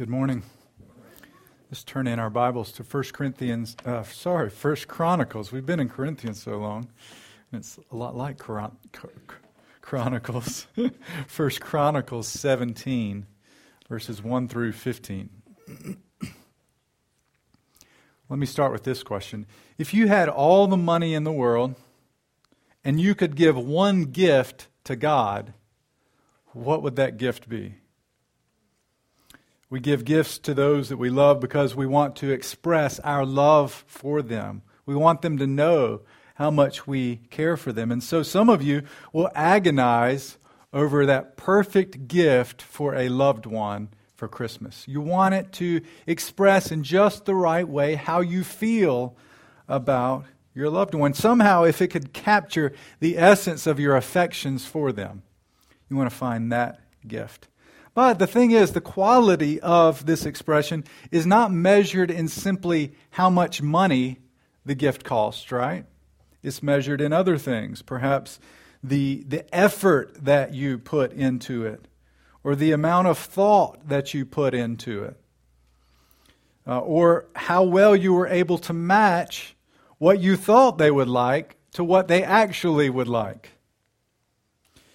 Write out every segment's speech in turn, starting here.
Good morning. Let's turn in our Bibles to 1 Corinthians, uh, sorry, 1 Chronicles. We've been in Corinthians so long, and it's a lot like Chron- Chronicles. 1 Chronicles 17, verses 1 through 15. Let me start with this question. If you had all the money in the world and you could give one gift to God, what would that gift be? We give gifts to those that we love because we want to express our love for them. We want them to know how much we care for them. And so some of you will agonize over that perfect gift for a loved one for Christmas. You want it to express in just the right way how you feel about your loved one. Somehow, if it could capture the essence of your affections for them, you want to find that gift. But the thing is, the quality of this expression is not measured in simply how much money the gift costs, right? It's measured in other things. Perhaps the, the effort that you put into it, or the amount of thought that you put into it, uh, or how well you were able to match what you thought they would like to what they actually would like.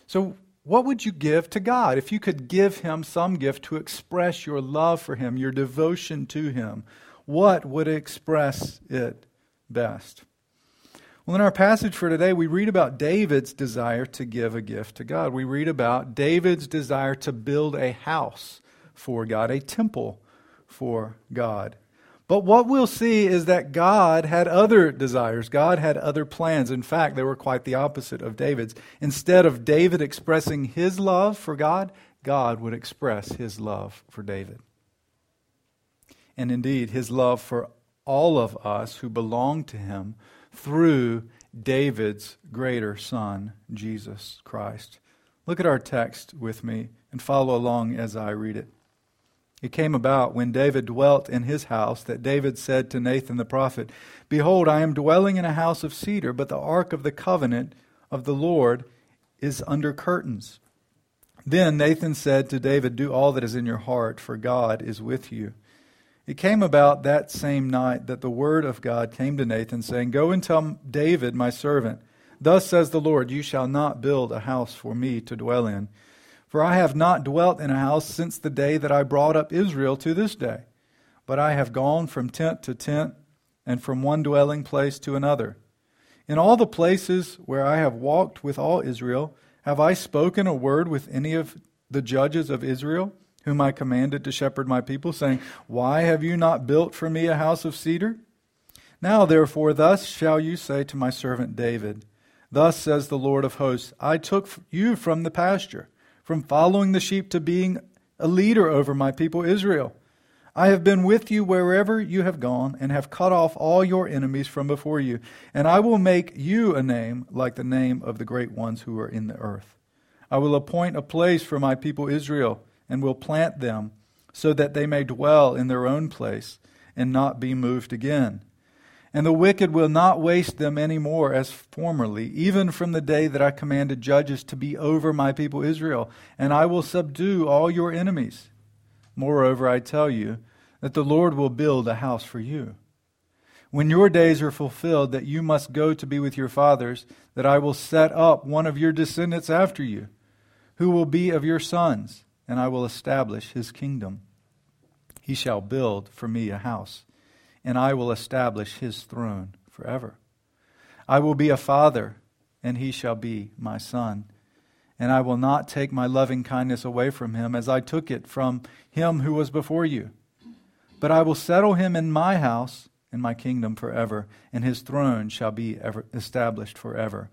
So, what would you give to God if you could give Him some gift to express your love for Him, your devotion to Him? What would express it best? Well, in our passage for today, we read about David's desire to give a gift to God. We read about David's desire to build a house for God, a temple for God. But what we'll see is that God had other desires. God had other plans. In fact, they were quite the opposite of David's. Instead of David expressing his love for God, God would express his love for David. And indeed, his love for all of us who belong to him through David's greater son, Jesus Christ. Look at our text with me and follow along as I read it. It came about when David dwelt in his house that David said to Nathan the prophet, Behold, I am dwelling in a house of cedar, but the ark of the covenant of the Lord is under curtains. Then Nathan said to David, Do all that is in your heart, for God is with you. It came about that same night that the word of God came to Nathan, saying, Go and tell David, my servant, Thus says the Lord, You shall not build a house for me to dwell in for I have not dwelt in a house since the day that I brought up Israel to this day, but I have gone from tent to tent and from one dwelling place to another. In all the places where I have walked with all Israel, have I spoken a word with any of the judges of Israel, whom I commanded to shepherd my people, saying, Why have you not built for me a house of cedar? Now, therefore, thus shall you say to my servant David, Thus says the Lord of hosts, I took you from the pasture from following the sheep to being a leader over my people Israel. I have been with you wherever you have gone, and have cut off all your enemies from before you. And I will make you a name like the name of the great ones who are in the earth. I will appoint a place for my people Israel, and will plant them, so that they may dwell in their own place, and not be moved again. And the wicked will not waste them any more as formerly, even from the day that I commanded judges to be over my people Israel, and I will subdue all your enemies. Moreover, I tell you that the Lord will build a house for you. When your days are fulfilled, that you must go to be with your fathers, that I will set up one of your descendants after you, who will be of your sons, and I will establish his kingdom. He shall build for me a house and I will establish his throne forever. I will be a father, and he shall be my son. And I will not take my loving kindness away from him, as I took it from him who was before you. But I will settle him in my house in my kingdom forever, and his throne shall be ever established forever.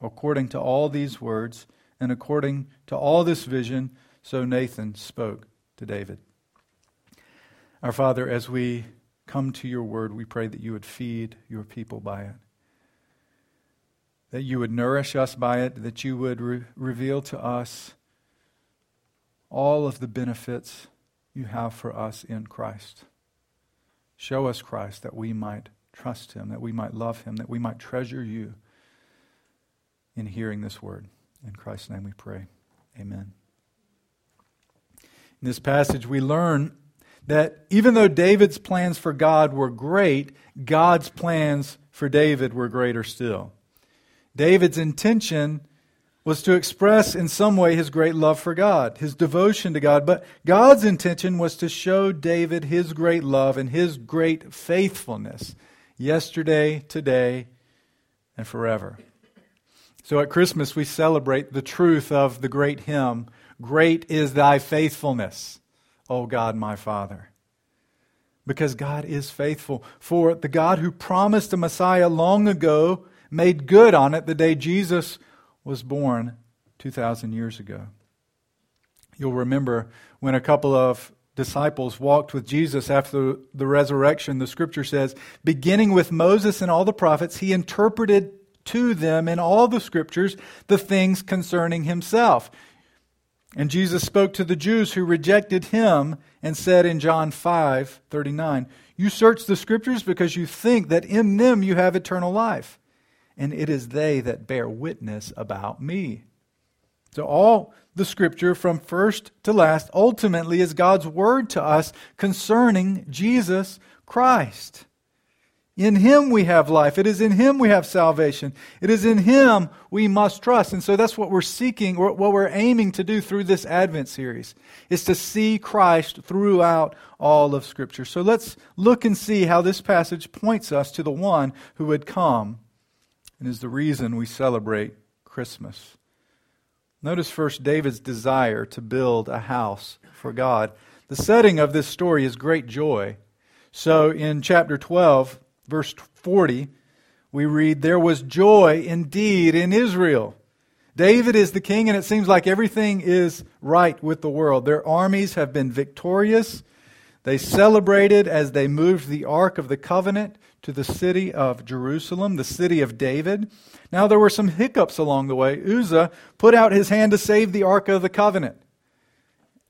According to all these words, and according to all this vision, so Nathan spoke to David. Our Father, as we come to your word, we pray that you would feed your people by it, that you would nourish us by it, that you would re- reveal to us all of the benefits you have for us in Christ. Show us Christ that we might trust him, that we might love him, that we might treasure you in hearing this word. In Christ's name we pray. Amen. In this passage, we learn that even though David's plans for God were great, God's plans for David were greater still. David's intention was to express in some way his great love for God, his devotion to God, but God's intention was to show David his great love and his great faithfulness yesterday, today, and forever. So at Christmas, we celebrate the truth of the great hymn Great is thy faithfulness, O God my Father. Because God is faithful. For the God who promised a Messiah long ago made good on it the day Jesus was born 2,000 years ago. You'll remember when a couple of disciples walked with Jesus after the resurrection, the scripture says, beginning with Moses and all the prophets, he interpreted to them in all the scriptures the things concerning himself. And Jesus spoke to the Jews who rejected him and said in John 5 39, You search the scriptures because you think that in them you have eternal life, and it is they that bear witness about me. So, all the scripture from first to last ultimately is God's word to us concerning Jesus Christ. In Him we have life. It is in Him we have salvation. It is in Him we must trust. And so that's what we're seeking, what we're aiming to do through this Advent series, is to see Christ throughout all of Scripture. So let's look and see how this passage points us to the one who would come and is the reason we celebrate Christmas. Notice first David's desire to build a house for God. The setting of this story is great joy. So in chapter 12, verse 40, we read, There was joy indeed in Israel. David is the king, and it seems like everything is right with the world. Their armies have been victorious. They celebrated as they moved the Ark of the Covenant to the city of Jerusalem, the city of David. Now, there were some hiccups along the way. Uzzah put out his hand to save the Ark of the Covenant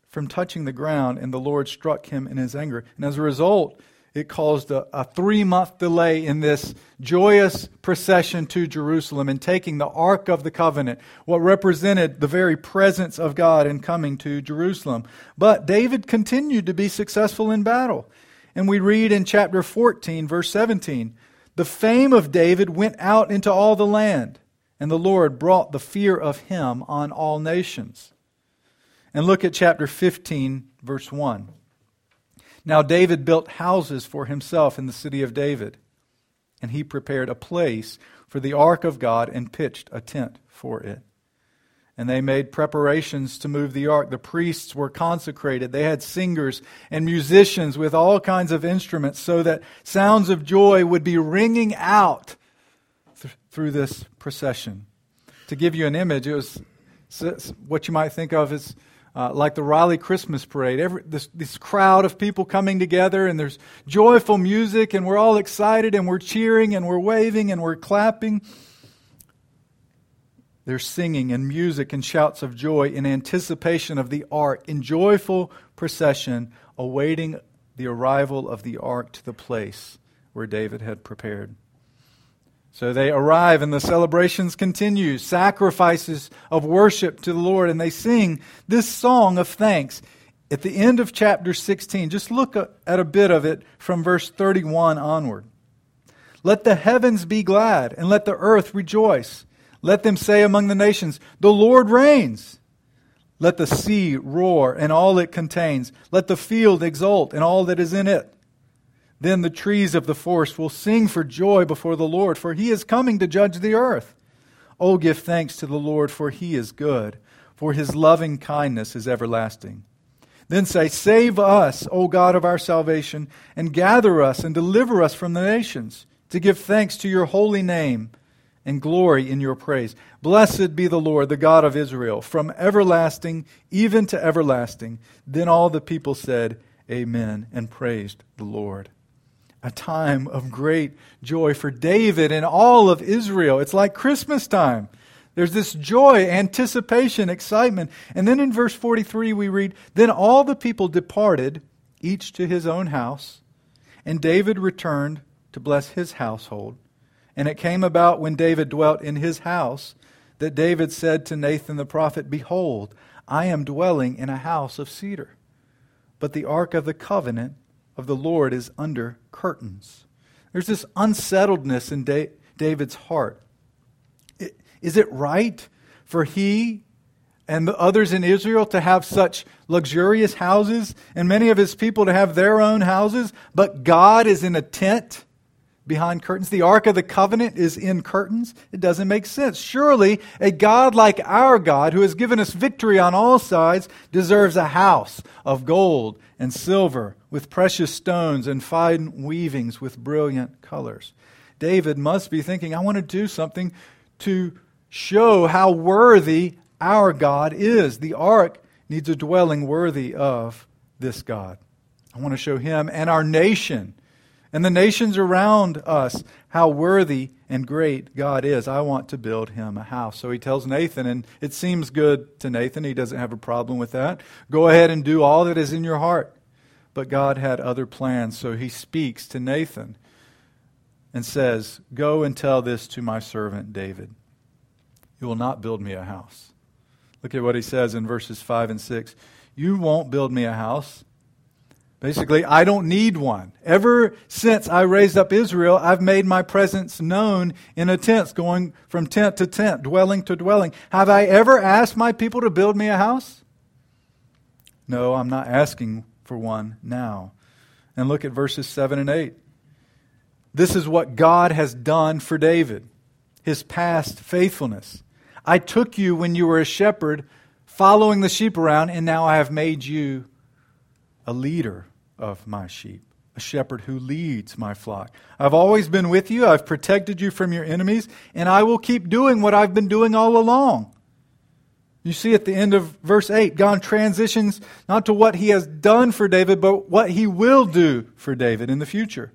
from touching the ground, and the Lord struck him in his anger. And as a result, it caused a, a three month delay in this joyous procession to Jerusalem and taking the Ark of the Covenant, what represented the very presence of God in coming to Jerusalem. But David continued to be successful in battle. And we read in chapter 14, verse 17 The fame of David went out into all the land, and the Lord brought the fear of him on all nations. And look at chapter 15, verse 1. Now David built houses for himself in the city of David, and he prepared a place for the ark of God and pitched a tent for it. And they made preparations to move the ark. The priests were consecrated. They had singers and musicians with all kinds of instruments so that sounds of joy would be ringing out th- through this procession. To give you an image, it was what you might think of as uh, like the Raleigh Christmas Parade. Every, this, this crowd of people coming together, and there's joyful music, and we're all excited, and we're cheering, and we're waving, and we're clapping. There's singing and music and shouts of joy in anticipation of the ark, in joyful procession, awaiting the arrival of the ark to the place where David had prepared. So they arrive and the celebrations continue, sacrifices of worship to the Lord, and they sing this song of thanks. At the end of chapter 16, just look at a bit of it from verse 31 onward. Let the heavens be glad, and let the earth rejoice. Let them say among the nations, The Lord reigns. Let the sea roar and all it contains. Let the field exult and all that is in it. Then the trees of the forest will sing for joy before the Lord, for he is coming to judge the earth. Oh, give thanks to the Lord, for he is good, for his loving kindness is everlasting. Then say, Save us, O God of our salvation, and gather us and deliver us from the nations, to give thanks to your holy name and glory in your praise. Blessed be the Lord, the God of Israel, from everlasting even to everlasting. Then all the people said, Amen, and praised the Lord a time of great joy for David and all of Israel. It's like Christmas time. There's this joy, anticipation, excitement. And then in verse 43, we read Then all the people departed, each to his own house, and David returned to bless his household. And it came about when David dwelt in his house that David said to Nathan the prophet, Behold, I am dwelling in a house of cedar but the ark of the covenant of the Lord is under curtains. There's this unsettledness in David's heart. Is it right for he and the others in Israel to have such luxurious houses and many of his people to have their own houses, but God is in a tent behind curtains. The Ark of the Covenant is in curtains. It doesn't make sense. Surely a God like our God, who has given us victory on all sides, deserves a house of gold and silver with precious stones and fine weavings with brilliant colors. David must be thinking, I want to do something to show how worthy our God is. The ark needs a dwelling worthy of this God. I want to show him and our nation and the nations around us how worthy and great God is. I want to build him a house. So he tells Nathan, and it seems good to Nathan. He doesn't have a problem with that. Go ahead and do all that is in your heart. But God had other plans, so he speaks to Nathan and says, Go and tell this to my servant David. You will not build me a house. Look at what he says in verses 5 and 6. You won't build me a house Basically, I don't need one. Ever since I raised up Israel, I've made my presence known in a tent, going from tent to tent, dwelling to dwelling. Have I ever asked my people to build me a house? No, I'm not asking for one now. And look at verses 7 and 8. This is what God has done for David, his past faithfulness. I took you when you were a shepherd, following the sheep around, and now I have made you a leader of my sheep, a shepherd who leads my flock. I've always been with you, I've protected you from your enemies, and I will keep doing what I've been doing all along. You see at the end of verse 8, God transitions not to what he has done for David, but what he will do for David in the future.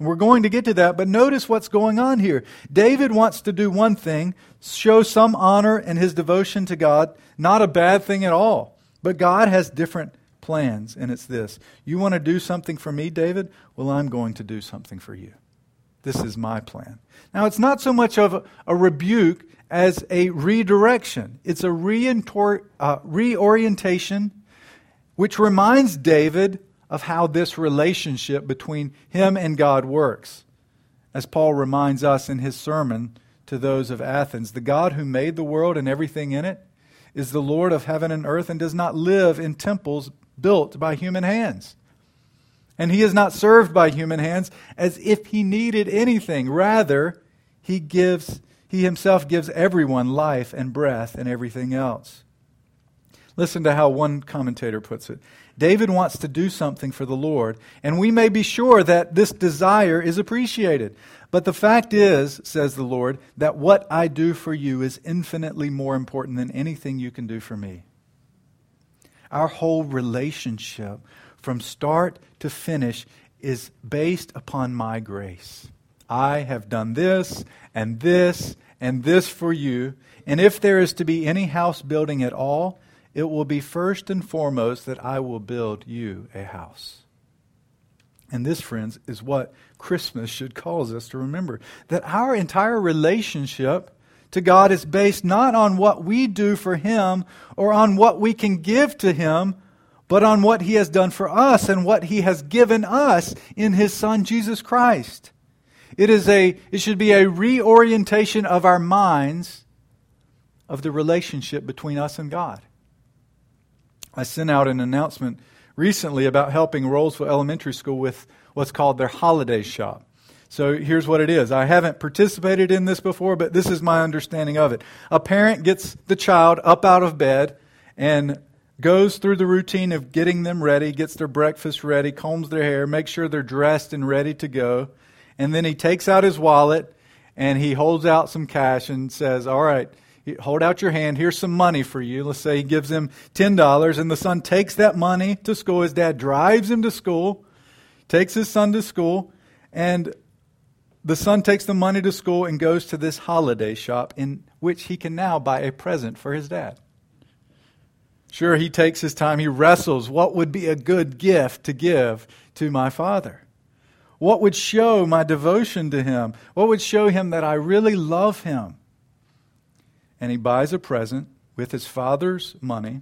And we're going to get to that, but notice what's going on here. David wants to do one thing, show some honor and his devotion to God, not a bad thing at all. But God has different plans, and it's this You want to do something for me, David? Well, I'm going to do something for you. This is my plan. Now, it's not so much of a, rebuke as a redirection, it's a uh, reorientation which reminds David of how this relationship between him and God works. As Paul reminds us in his sermon to those of Athens, the God who made the world and everything in it is the Lord of heaven and earth and does not live in temples built by human hands. And he is not served by human hands as if he needed anything. Rather, he gives he himself gives everyone life and breath and everything else. Listen to how one commentator puts it. David wants to do something for the Lord, and we may be sure that this desire is appreciated. But the fact is, says the Lord, that what I do for you is infinitely more important than anything you can do for me. Our whole relationship, from start to finish, is based upon my grace. I have done this and this and this for you. And if there is to be any house building at all, it will be first and foremost that I will build you a house. And this, friends, is what Christmas should cause us to remember that our entire relationship to God is based not on what we do for Him or on what we can give to Him, but on what He has done for us and what He has given us in His Son, Jesus Christ. It, is a, it should be a reorientation of our minds of the relationship between us and God. I sent out an announcement recently about helping Rolesville Elementary School with what's called their holiday shop. So here's what it is. I haven't participated in this before, but this is my understanding of it. A parent gets the child up out of bed and goes through the routine of getting them ready, gets their breakfast ready, combs their hair, makes sure they're dressed and ready to go. And then he takes out his wallet and he holds out some cash and says, All right, hold out your hand. Here's some money for you. Let's say he gives him $10 and the son takes that money to school. His dad drives him to school, takes his son to school, and the son takes the money to school and goes to this holiday shop in which he can now buy a present for his dad. Sure, he takes his time, he wrestles what would be a good gift to give to my father. What would show my devotion to him? What would show him that I really love him? And he buys a present with his father's money,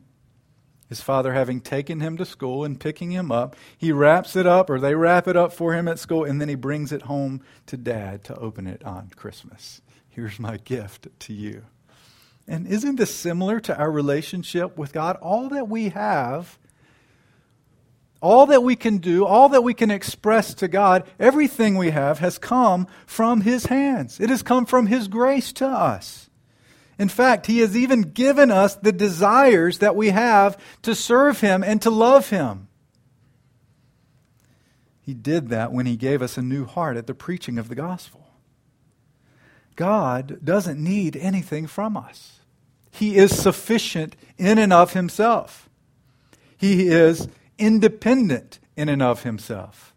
His father having taken him to school and picking him up, he wraps it up, or they wrap it up for him at school, and then he brings it home to dad to open it on Christmas. Here's my gift to you. And isn't this similar to our relationship with God? All that we have, all that we can do, all that we can express to God, everything we have has come from His hands. It has come from His grace to us. In fact, He has even given us the desires that we have to serve Him and to love Him. He did that when He gave us a new heart at the preaching of the gospel. God doesn't need anything from us. He is sufficient in and of Himself. He is independent in and of Himself.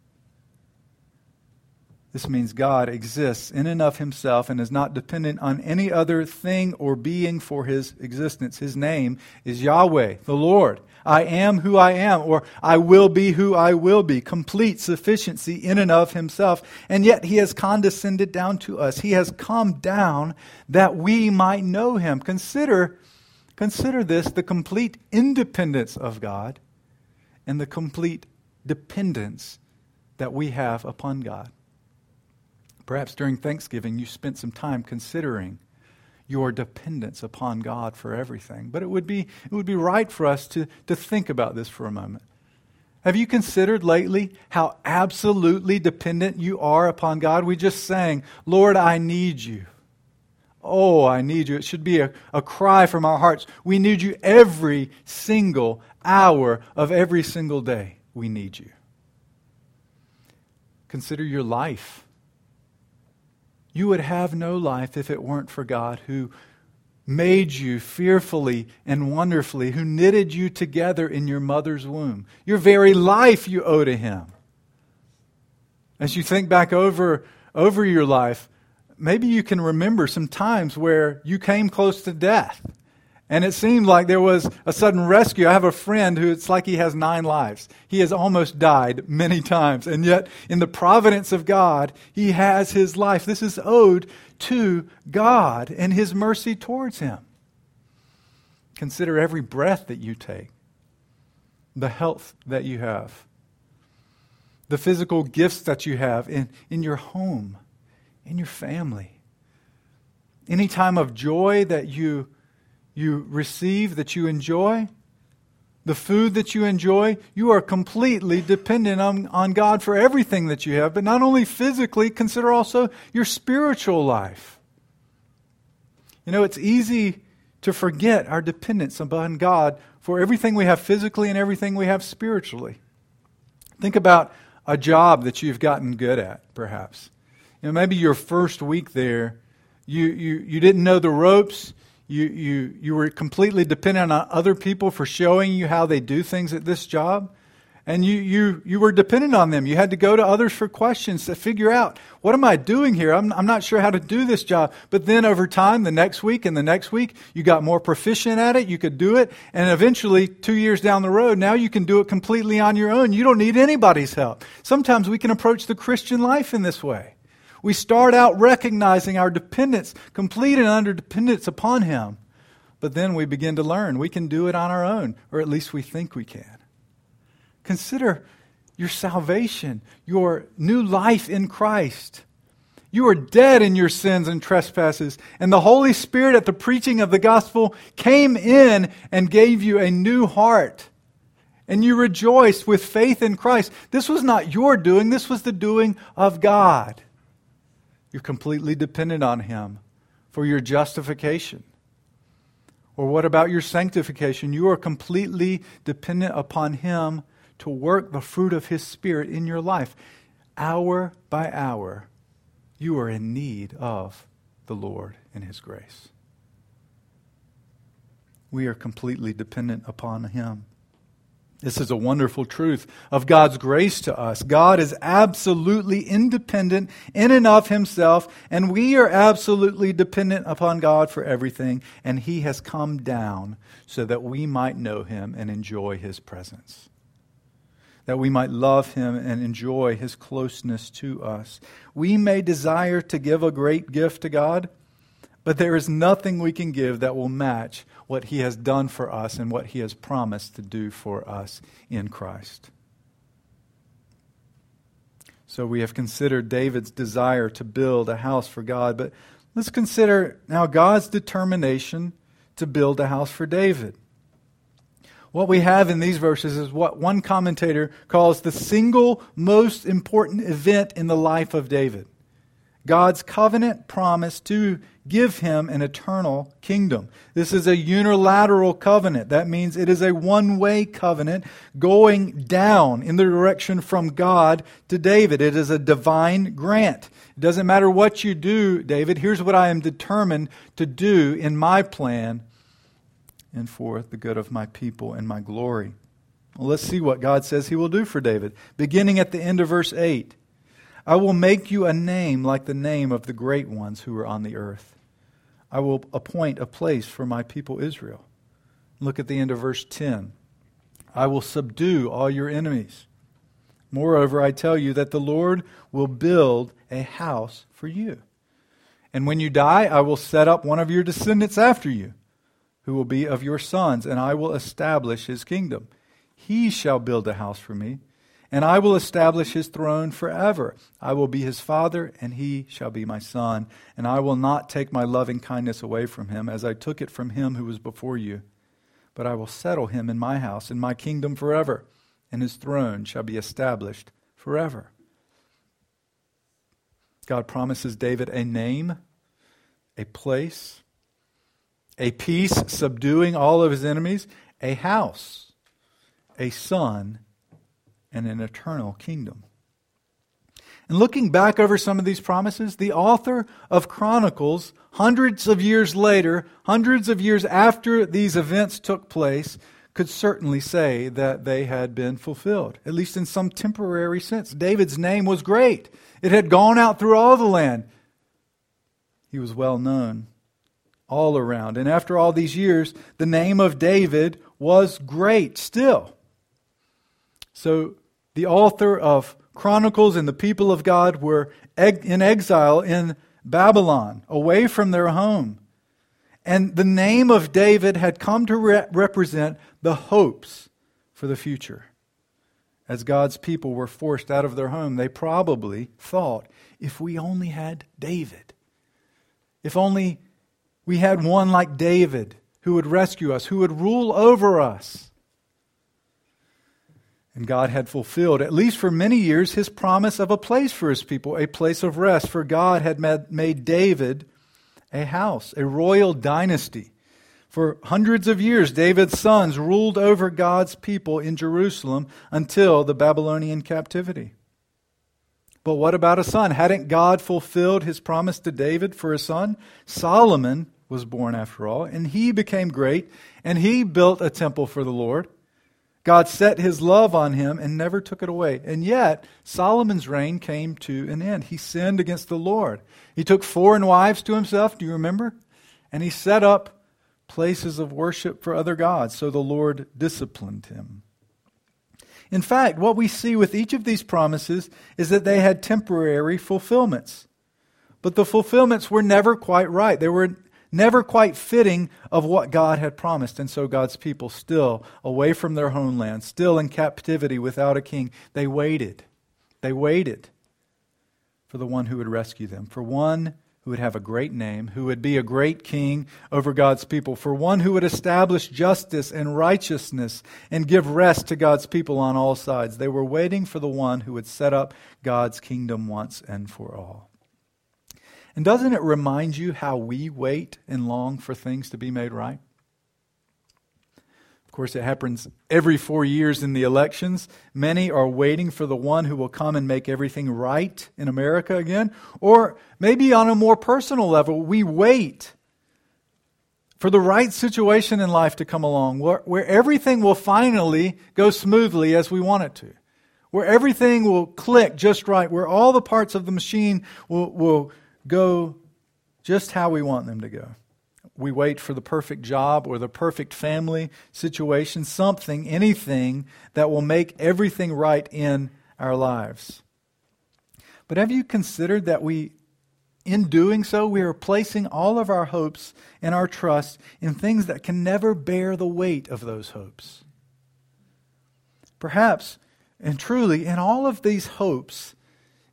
This means God exists in and of himself and is not dependent on any other thing or being for his existence. His name is Yahweh, the Lord. I am who I am, or I will be who I will be. Complete sufficiency in and of himself. And yet he has condescended down to us. He has come down that we might know him. Consider, consider this the complete independence of God and the complete dependence that we have upon God. Perhaps during Thanksgiving you spent some time considering your dependence upon God for everything. But it would be, it would be right for us to, to think about this for a moment. Have you considered lately how absolutely dependent you are upon God? We just sang, Lord, I need you. Oh, I need you. It should be a, a cry from our hearts. We need you every single hour of every single day. We need you. Consider your life. You would have no life if it weren't for God who made you fearfully and wonderfully, who knitted you together in your mother's womb. Your very life you owe to Him. As you think back over, over your life, maybe you can remember some times where you came close to death. And it seemed like there was a sudden rescue. I have a friend who it's like he has nine lives. He has almost died many times. And yet, in the providence of God, he has his life. This is owed to God and his mercy towards him. Consider every breath that you take, the health that you have, the physical gifts that you have in, in your home, in your family. Any time of joy that you you receive, that you enjoy, the food that you enjoy, you are completely dependent on, on God for everything that you have. But not only physically, consider also your spiritual life. You know, it's easy to forget our dependence upon God for everything we have physically and everything we have spiritually. Think about a job that you've gotten good at, perhaps. You know, maybe your first week there, you, you, you didn't know the ropes, you, you, you were completely dependent on other people for showing you how they do things at this job. And you, you, you were dependent on them. You had to go to others for questions to figure out, what am I doing here? I'm, I'm not sure how to do this job. But then over time, the next week and the next week, you got more proficient at it. You could do it. And eventually, two years down the road, now you can do it completely on your own. You don't need anybody's help. Sometimes we can approach the Christian life in this way. We start out recognizing our dependence, complete and under dependence upon Him. But then we begin to learn we can do it on our own, or at least we think we can. Consider your salvation, your new life in Christ. You are dead in your sins and trespasses, and the Holy Spirit at the preaching of the gospel came in and gave you a new heart. And you rejoiced with faith in Christ. This was not your doing, this was the doing of God. You're completely dependent on Him for your justification. Or what about your sanctification? You are completely dependent upon Him to work the fruit of His Spirit in your life. Hour by hour, you are in need of the Lord and His grace. We are completely dependent upon Him. This is a wonderful truth of God's grace to us. God is absolutely independent in and of himself, and we are absolutely dependent upon God for everything, and he has come down so that we might know him and enjoy his presence. That we might love him and enjoy his closeness to us. We may desire to give a great gift to God, But there is nothing we can give that will match what he has done for us and what he has promised to do for us in Christ. So we have considered David's desire to build a house for God, but let's consider now God's determination to build a house for David. What we have in these verses is what one commentator calls the single most important event in the life of David. God's covenant promise to give him an eternal kingdom. This is a unilateral covenant. That means it is a one way covenant going down in the direction from God to David. It is a divine grant. It doesn't matter what you do, David. Here's what I am determined to do in my plan and for the good of my people and my glory. Well, let's see what God says he will do for David. Beginning at the end of verse 8 I will make you a name like the name of the great ones who are on the earth. I will appoint a place for my people Israel. Look at the end of verse 10. I will subdue all your enemies. Moreover, I tell you that the Lord will build a house for you. And when you die, I will set up one of your descendants after you who will be of your sons, and I will establish his kingdom. He shall build a house for me, and I will establish his throne forever. I will be his father, and he shall be my son. And I will not take my loving kindness away from him, as I took it from him who was before you. But I will settle him in my house, in my kingdom forever, and his throne shall be established forever. God promises David a name, a place, a peace subduing all of his enemies, a house, a son, and an eternal kingdom. And looking back over some of these promises, the author of Chronicles, hundreds of years later, hundreds of years after these events took place, could certainly say that they had been fulfilled, at least in some temporary sense. David's name was great, it had gone out through all the land. He was well known all around. And after all these years, the name of David was great still. So the author of Chronicles and the people of God were in exile in Babylon, away from their home. And the name of David had come to re- represent the hopes for the future. As God's people were forced out of their home, they probably thought, if we only had David, if only we had one like David who would rescue us, who would rule over us. And God had fulfilled, at least for many years, his promise of a place for his people, a place of rest. For God had made David a house, a royal dynasty. For hundreds of years, David's sons ruled over God's people in Jerusalem until the Babylonian captivity. But what about a son? Hadn't God fulfilled his promise to David for a son? Solomon was born after all, and he became great, and he built a temple for the Lord. God set his love on him and never took it away. And yet, Solomon's reign came to an end. He sinned against the Lord. He took foreign wives to himself, do you remember? And he set up places of worship for other gods, so the Lord disciplined him. In fact, what we see with each of these promises is that they had temporary fulfillments. But the fulfillments were never quite right. They were never quite fitting of what God had promised. And so God's people, still away from their homeland, still in captivity without a king, they waited. They waited for the one who would rescue them, for one who would have a great name, who would be a great king over God's people, for one who would establish justice and righteousness and give rest to God's people on all sides. They were waiting for the one who would set up God's kingdom once and for all. And doesn't it remind you how we wait and long for things to be made right? Of course, it happens every four years in the elections. Many are waiting for the one who will come and make everything right in America again. Or maybe on a more personal level, we wait for the right situation in life to come along where, where everything will finally go smoothly as we want it to, where everything will click just right, where all the parts of the machine will, will go just how we want them to go. We wait for the perfect job or the perfect family situation, something, anything that will make everything right in our lives. But have you considered that we In doing so, we are placing all of our hopes and our trust in things that can never bear the weight of those hopes. Perhaps, and truly, in all of these hopes,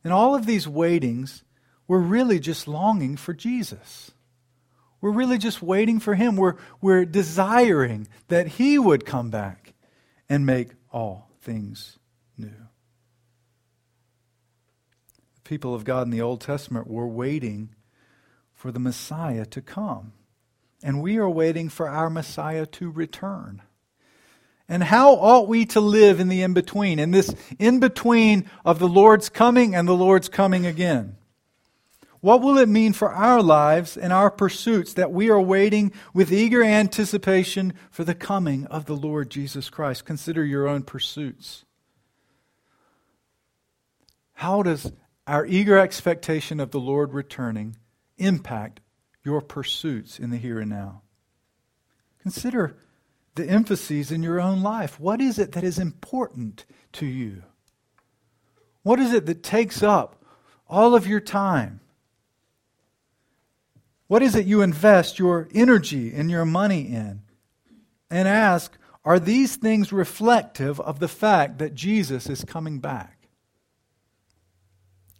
in all of these waitings, we're really just longing for Jesus. We're really just waiting for Him. We're, we're desiring that He would come back and make all things new. The people of God in the Old Testament were waiting for the Messiah to come. And we are waiting for our Messiah to return. And how ought we to live in the in between, in this in between of the Lord's coming and the Lord's coming again? What will it mean for our lives and our pursuits that we are waiting with eager anticipation for the coming of the Lord Jesus Christ? Consider your own pursuits. How does our eager expectation of the Lord returning impact your pursuits in the here and now? Consider the emphases in your own life. What is it that is important to you? What is it that takes up all of your time? What is it you invest your energy and your money in? And ask, are these things reflective of the fact that Jesus is coming back?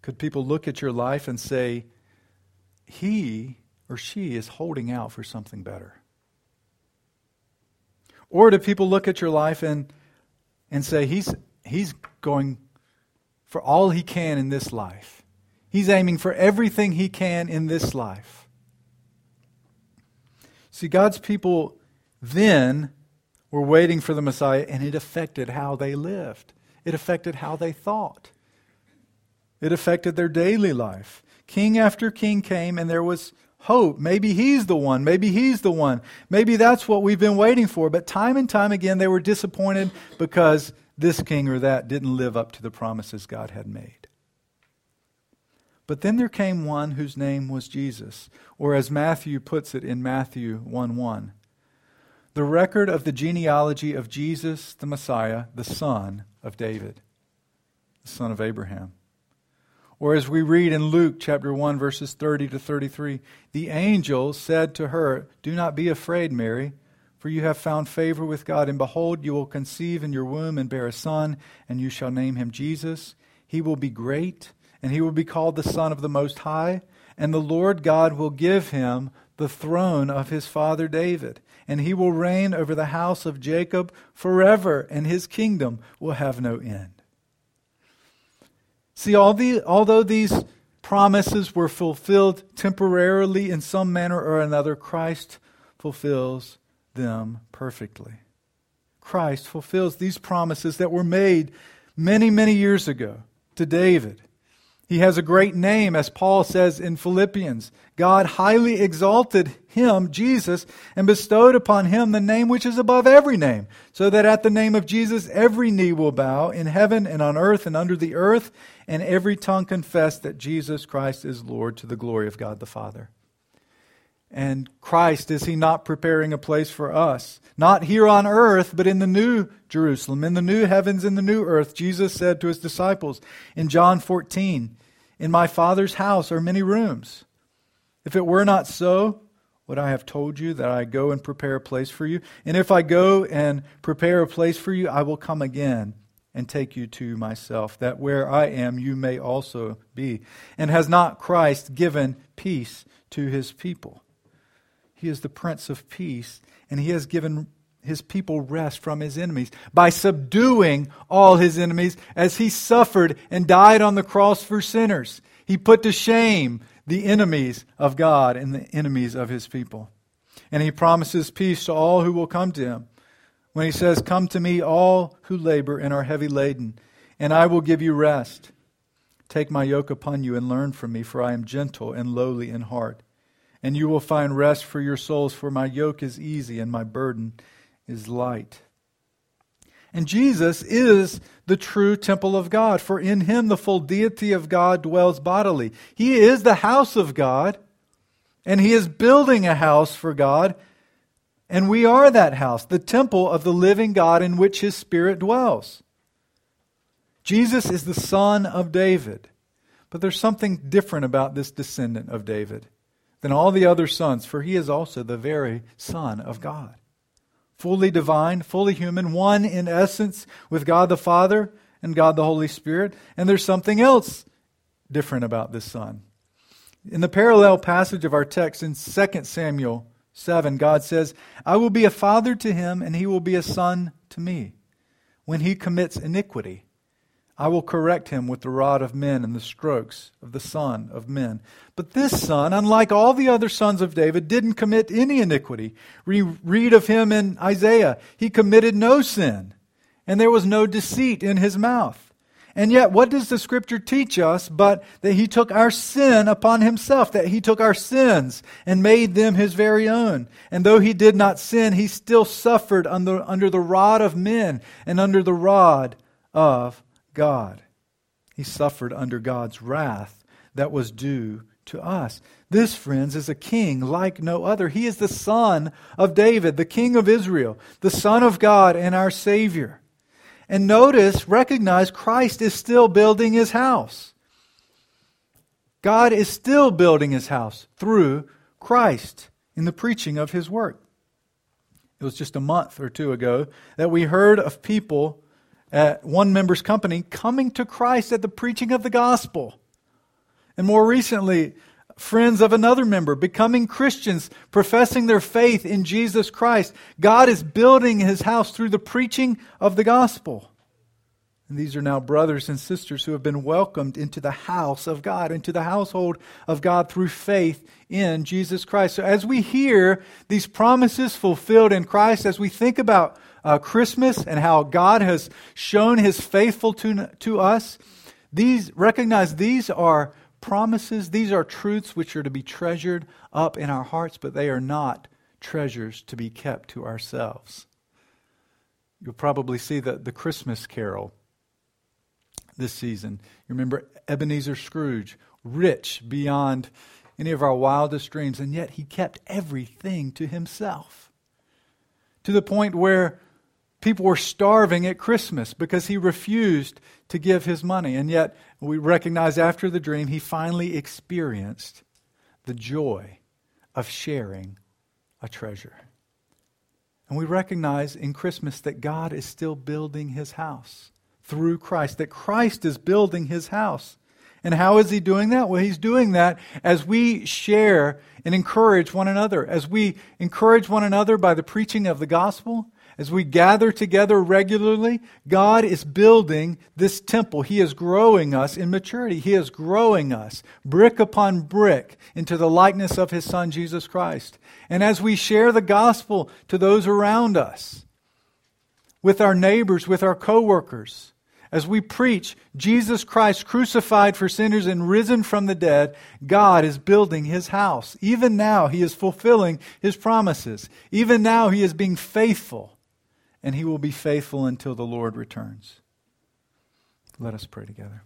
Could people look at your life and say, he or she is holding out for something better? Or do people look at your life and, and say, he's, he's going for all he can in this life? He's aiming for everything he can in this life. See, God's people then were waiting for the Messiah, and it affected how they lived. It affected how they thought. It affected their daily life. King after king came, and there was hope. Maybe he's the one. Maybe he's the one. Maybe that's what we've been waiting for. But time and time again, they were disappointed because this king or that didn't live up to the promises God had made. But then there came one whose name was Jesus, or as Matthew puts it in Matthew 1 1, the record of the genealogy of Jesus, the Messiah, the son of David, the son of Abraham. Or as we read in Luke chapter 1, verses 30 to 33, the angel said to her, Do not be afraid, Mary, for you have found favor with God, and behold, you will conceive in your womb and bear a son, and you shall name him Jesus. He will be great, and he will be called the Son of the Most High, and the Lord God will give him the throne of his father David, and he will reign over the house of Jacob forever, and his kingdom will have no end. See, all the, although these promises were fulfilled temporarily in some manner or another, Christ fulfills them perfectly. Christ fulfills these promises that were made many, many years ago to David. He has a great name, as Paul says in Philippians. God highly exalted him, Jesus, and bestowed upon him the name which is above every name, so that at the name of Jesus every knee will bow in heaven and on earth and under the earth, and every tongue confess that Jesus Christ is Lord to the glory of God the Father. And Christ, is he not preparing a place for us? Not here on earth, but in the new Jerusalem, in the new heavens in the new earth. Jesus said to his disciples in John 14, In my Father's house are many rooms. If it were not so, would I have told you that I go and prepare a place for you? And if I go and prepare a place for you, I will come again and take you to myself, that where I am, you may also be. And has not Christ given peace to his people? He is the Prince of Peace, and He has given His people rest from His enemies by subduing all His enemies as He suffered and died on the cross for sinners. He put to shame the enemies of God and the enemies of His people. And He promises peace to all who will come to Him. When He says, Come to me, all who labor and are heavy laden, and I will give you rest. Take my yoke upon you and learn from me, for I am gentle and lowly in heart and you will find rest for your souls, for my yoke is easy and my burden is light. And Jesus is the true temple of God, for in him the full deity of God dwells bodily. He is the house of God, and he is building a house for God, and we are that house, the temple of the living God in which his Spirit dwells. Jesus is the Son of David. But there's something different about this descendant of David than all the other sons, for he is also the very Son of God. Fully divine, fully human, one in essence with God the Father and God the Holy Spirit. And there's something else different about this son. In the parallel passage of our text in 2 Samuel 7, God says, I will be a father to him, and he will be a son to me. When he commits iniquity, I will correct him with the rod of men and the strokes of the Son of men. But this son, unlike all the other sons of David, didn't commit any iniquity. We read of him in Isaiah. He committed no sin, and there was no deceit in his mouth. And yet, what does the scripture teach us but that he took our sin upon himself, that he took our sins and made them his very own? And though he did not sin, he still suffered under, under the rod of men and under the rod of God. He suffered under God's wrath that was due to us. This, friends, is a king like no other. He is the son of David, the king of Israel, the son of God and our Savior. And notice, recognize Christ is still building his house. God is still building his house through Christ in the preaching of his work. It was just a month or two ago that we heard of people at one member's company coming to Christ at the preaching of the gospel. And more recently, friends of another member, becoming Christians, professing their faith in Jesus Christ. God is building his house through the preaching of the gospel. And these are now brothers and sisters who have been welcomed into the house of God, into the household of God through faith in Jesus Christ. So as we hear these promises fulfilled in Christ, as we think about uh, Christmas and how God has shown his faithful to, to us, these recognize these are promises, these are truths which are to be treasured up in our hearts, but they are not treasures to be kept to ourselves. You'll probably see the, the Christmas carol this season. You remember Ebenezer Scrooge, rich beyond any of our wildest dreams, and yet he kept everything to himself. To the point where people were starving at Christmas because he refused to give his money. And yet, we recognize after the dream, he finally experienced the joy of sharing a treasure. And we recognize in Christmas that God is still building his house through Christ, that Christ is building his house. And how is he doing that? Well, he's doing that as we share and encourage one another, as we encourage one another by the preaching of the gospel, as we gather together regularly, God is building this temple. He is growing us in maturity. He is growing us brick upon brick into the likeness of His Son, Jesus Christ. And as we share the gospel to those around us, with our neighbors, with our coworkers, as we preach Jesus Christ crucified for sinners and risen from the dead, God is building his house. Even now, he is fulfilling his promises. Even now, he is being faithful and he will be faithful until the Lord returns. Let us pray together.